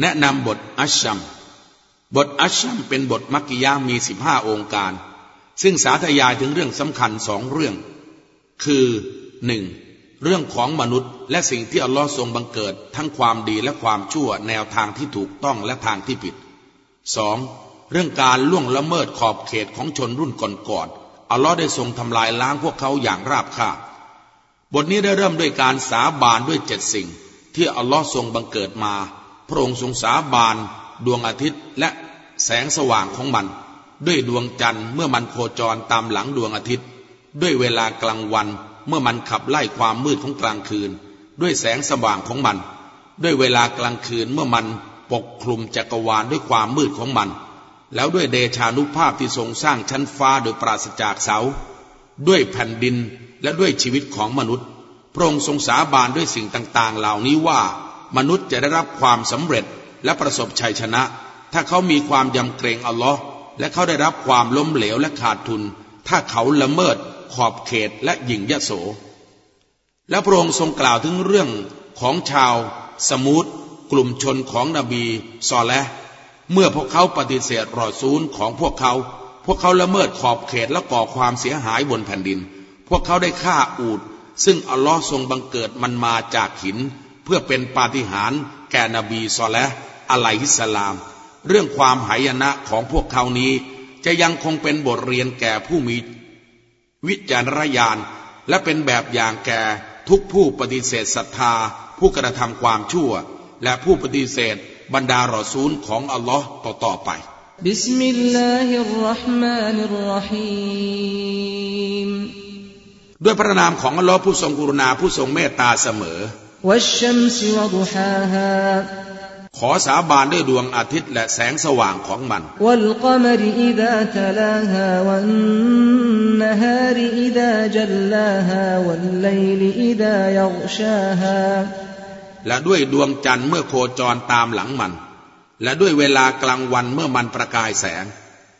แนะนำบทอัชชัม บทอัชชัมเป็นบทมักกิยามีสิบห้าองค์การ ซึ่งสาธยายถึงเรื่องสำคัญสองเรื่อง คือหนึ่งเรื่องของมนุษย์และสิ่งที่อัลลอฮ์ทรงบังเกิด ทั้งความดีและความชั่วแนวทางที่ถูกต้องและทางที่ผิดสองเรื่องการล่วงละเมิดขอบเขตของชนรุ่นก่อนๆอัลลอฮ์ได้ทรงทำลายล้างพวกเขาอย่างราบคาบบทนี้ได้เริ่มด้วยการสาบานด้วยเจ็ดสิ่ง ที่อัลลอฮ์ทรงบังเกิดมา พระองค์ทรงสาบาน ดวงอาทิตย์และแสงสว่างของมัน ด้วยดวงจันทร์เมื่อมันโคจรตามหลังดวงอาทิตย์ ด้วยเวลากลางวันเมื่อมันขับไล่ความมืดของกลางคืน ด้วยแสงสว่างของมัน ด้วยเวลากลางคืนเมื่อมันปกคลุมจักรวาลด้วยความมืดของมัน แล้วด้วยเดชานุภาพที่ทรงสร้างชั้นฟ้าโดยปราศจากเสา ด้วยแผ่นดินและด้วยชีวิตของมนุษย์ พระองค์ทรงสาบานด้วยสิ่งต่างๆ เหล่านี้ว่า มนุษย์จะได้รับความสำเร็จและประสบชัยชนะ ถ้าเขามีความยำเกรงอัลลอฮ์และเขาได้รับความล้มเหลวและขาดทุน ถ้าเขาละเมิดขอบเขตและหยิ่งยโส และพระองค์ทรงกล่าวถึงเรื่องของชาว สมูทกลุ่มชนของนบีซอและเมื่อพวกเขาปฏิเสธรอซูลของพวกเขา พวกเขาละเมิดขอบเขตและก่อความเสียหายบนแผ่นดิน พวกเขาได้ฆ่าอูด ซึ่งอัลลอฮ์ทรงบังเกิดมันมาจากหิน พื่อเป็นปาฏิหาริย์แก่นบีซอและอะลัยฮิสลาม เรื่องความหายนะของพวกเขานี้ จะยังคงเป็นบทเรียนแก่ผู้มี วิจารณญาณ และเป็นแบบอย่างแก่ทุกผู้ปฏิเสธศรัทธา ผู้กระทำความชั่ว และผู้ปฏิเสธบรรดารอซูลของอัลลอฮ์ต่อต่อไปبسم الله الرحمن الرحيمด้วยพระนามของอัลลอฮ์ผู้ทรงกรุณาผู้ทรงเมตตาเสมอ والشمس وضحاهاขอสาบานด้วยดวงอาทิตย์และแสงสว่างของมัน และด้วยดวงจันทร์เมื่อโคจรตามหลังมัน และด้วยเวลากลางวันเมื่อมันประกายแสง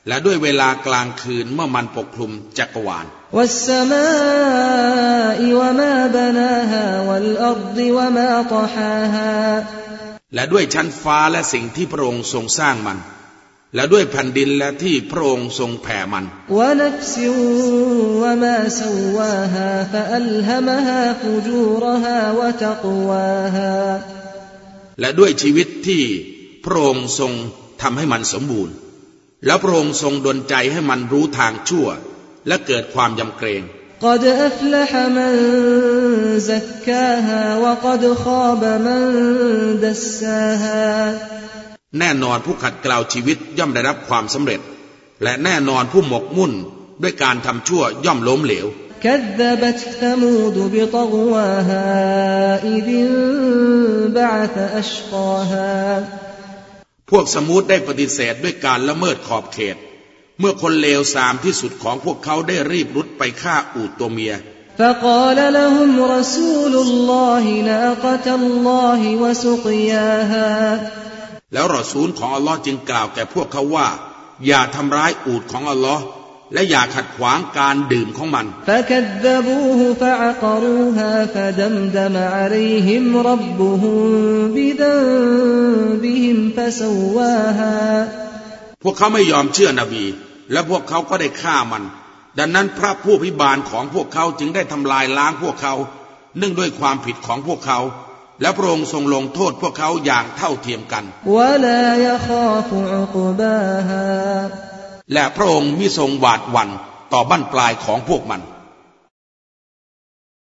และด้วยเวลากลางคืนเมื่อมันปกคลุมจักรวาล والسماء وما بناها والأرض وما طحاها และด้วยชั้นฟ้าและสิ่งที่พระองค์ทรงสร้างมัน และด้วยแผ่นดินและที่พระองค์ทรงแผ่มัน และด้วยชีวิตที่พระองค์ทรงทำให้มันสมบูรณ์ แล้วพระองค์ทรงดลใจให้มันรู้ทางชั่ว และเกิดความยำเกรง قد أفلح من زكاها وقد خاب من دساها แน่นอนผู้ขัดเกลาชีวิตย่อมได้รับความสำเร็จ และแน่นอนผู้หมกมุ่นด้วยการทำชั่วย่อมล้มเหลว كذبت ثمود بطغواها إذ انبعث أشقاها พวกสมูทได้ปฏิเสธด้วยการละเมิดขอบเขต เมื่อคนเลวสามที่สุดของพวกเขาได้รีบรุดไปฆ่าอูดตัวเมีย فقال لهم رسول الله ناقة الله وسقياها แล้วรอซูลของอัลลอฮ์จึงกล่าวแก่พวกเขาว่า อย่าทำร้ายอูดของอัลลอฮ์และอย่าขัดขวางการดื่มของมัน فكذبوه فعقروها فدمدم عليهم ربهم بذنبهم فسواها พวกเขาไม่ยอมเชื่อนบี และพวกเขาก็ได้ฆ่ามัน ดังนั้นพระผู้พิบาลของพวกเขาจึงได้ทำลายล้างพวกเขาเนื่องด้วยความผิดของพวกเขา และพระองค์ทรงลงโทษพวกเขาอย่างเท่าเทียมกัน และพระองค์มิทรงหวาดหวั่นต่อบั้นปลายของพวกมัน